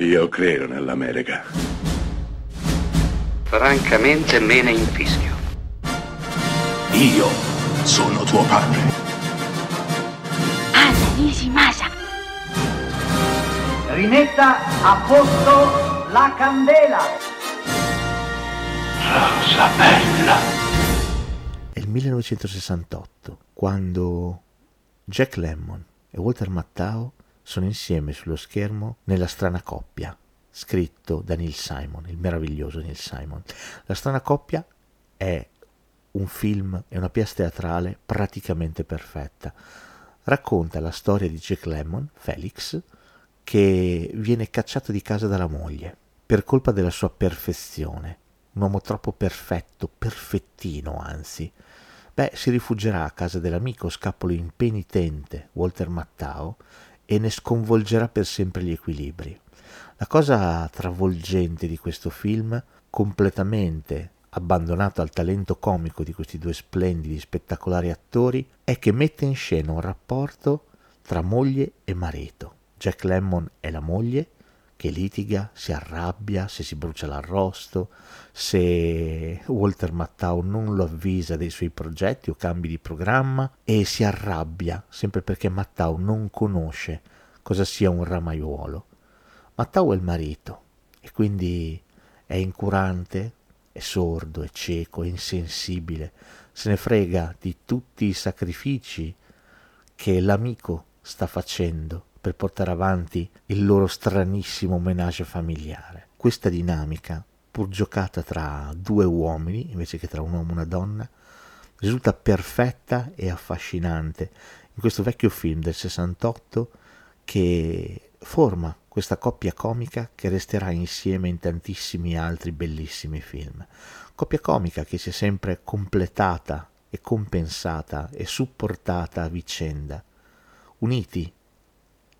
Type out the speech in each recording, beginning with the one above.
Io credo nell'America. Francamente me ne infischio. Io sono tuo padre. Anna Nishimasa. Rimetta a posto la candela. Rosa bella. È il 1968 quando Jack Lemmon e Walter Mattau sono insieme sullo schermo nella strana coppia, scritto da Neil Simon, il meraviglioso Neil Simon. La strana coppia è un film, è una pièce teatrale praticamente perfetta. Racconta la storia di Jack Lemmon, Felix, che viene cacciato di casa dalla moglie per colpa della sua perfezione. Un uomo troppo perfetto, perfettino anzi. Beh, si rifuggerà a casa dell'amico scapolo impenitente Walter Mattau e ne sconvolgerà per sempre gli equilibri. La cosa travolgente di questo film, completamente abbandonato al talento comico di questi due splendidi, spettacolari attori, è che mette in scena un rapporto tra moglie e marito. Jack Lemmon è la moglie che litiga, si arrabbia se si brucia l'arrosto, se Walter Mattau non lo avvisa dei suoi progetti o cambi di programma e si arrabbia sempre perché Mattau non conosce cosa sia un ramaiuolo. Mattau è il marito e quindi è incurante, è sordo, è cieco, è insensibile, se ne frega di tutti i sacrifici che l'amico sta facendo per portare avanti il loro stranissimo menage familiare. Questa dinamica, pur giocata tra due uomini invece che tra un uomo e una donna, risulta perfetta e affascinante in questo vecchio film del 68 che forma questa coppia comica che resterà insieme in tantissimi altri bellissimi film. Coppia comica che si è sempre completata e compensata e supportata a vicenda, uniti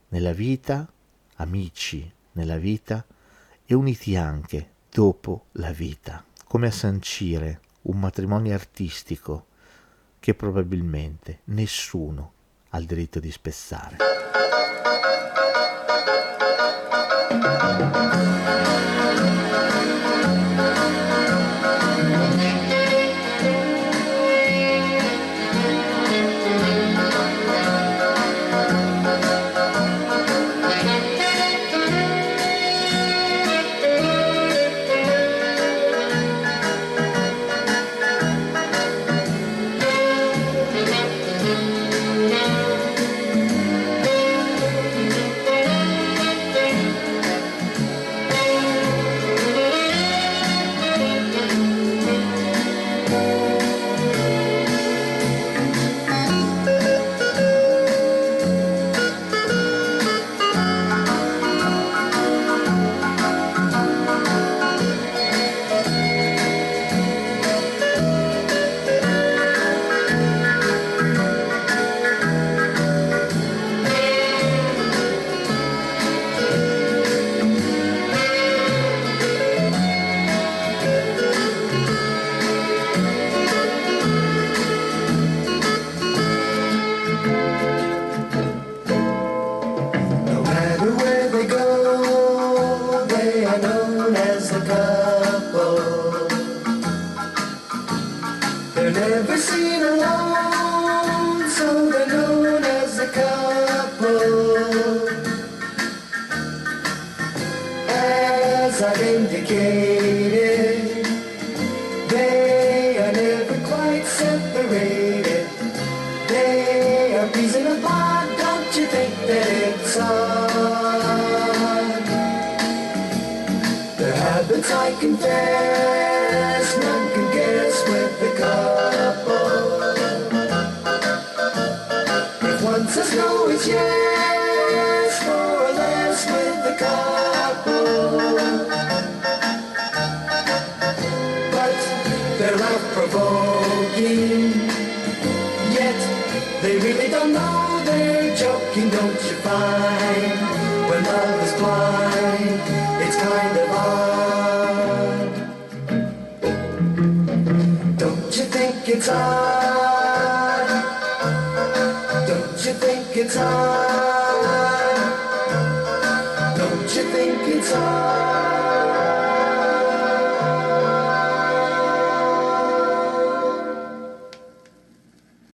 nella vita, amici nella vita e uniti anche dopo la vita, come a sancire un matrimonio artistico che probabilmente nessuno ha il diritto di spezzare. They're never seen alone, so they're known as a couple. As I've indicated, they are never quite separated. They are reason apart, don't you think that it's odd? Their habits, I confess, One no, it's yes, more or less with the couple. But they're out provoking. Yet they really don't know they're joking, don't you find? When love is blind, it's kind of odd. Don't you think it's odd? it's? Don't you think it's hard?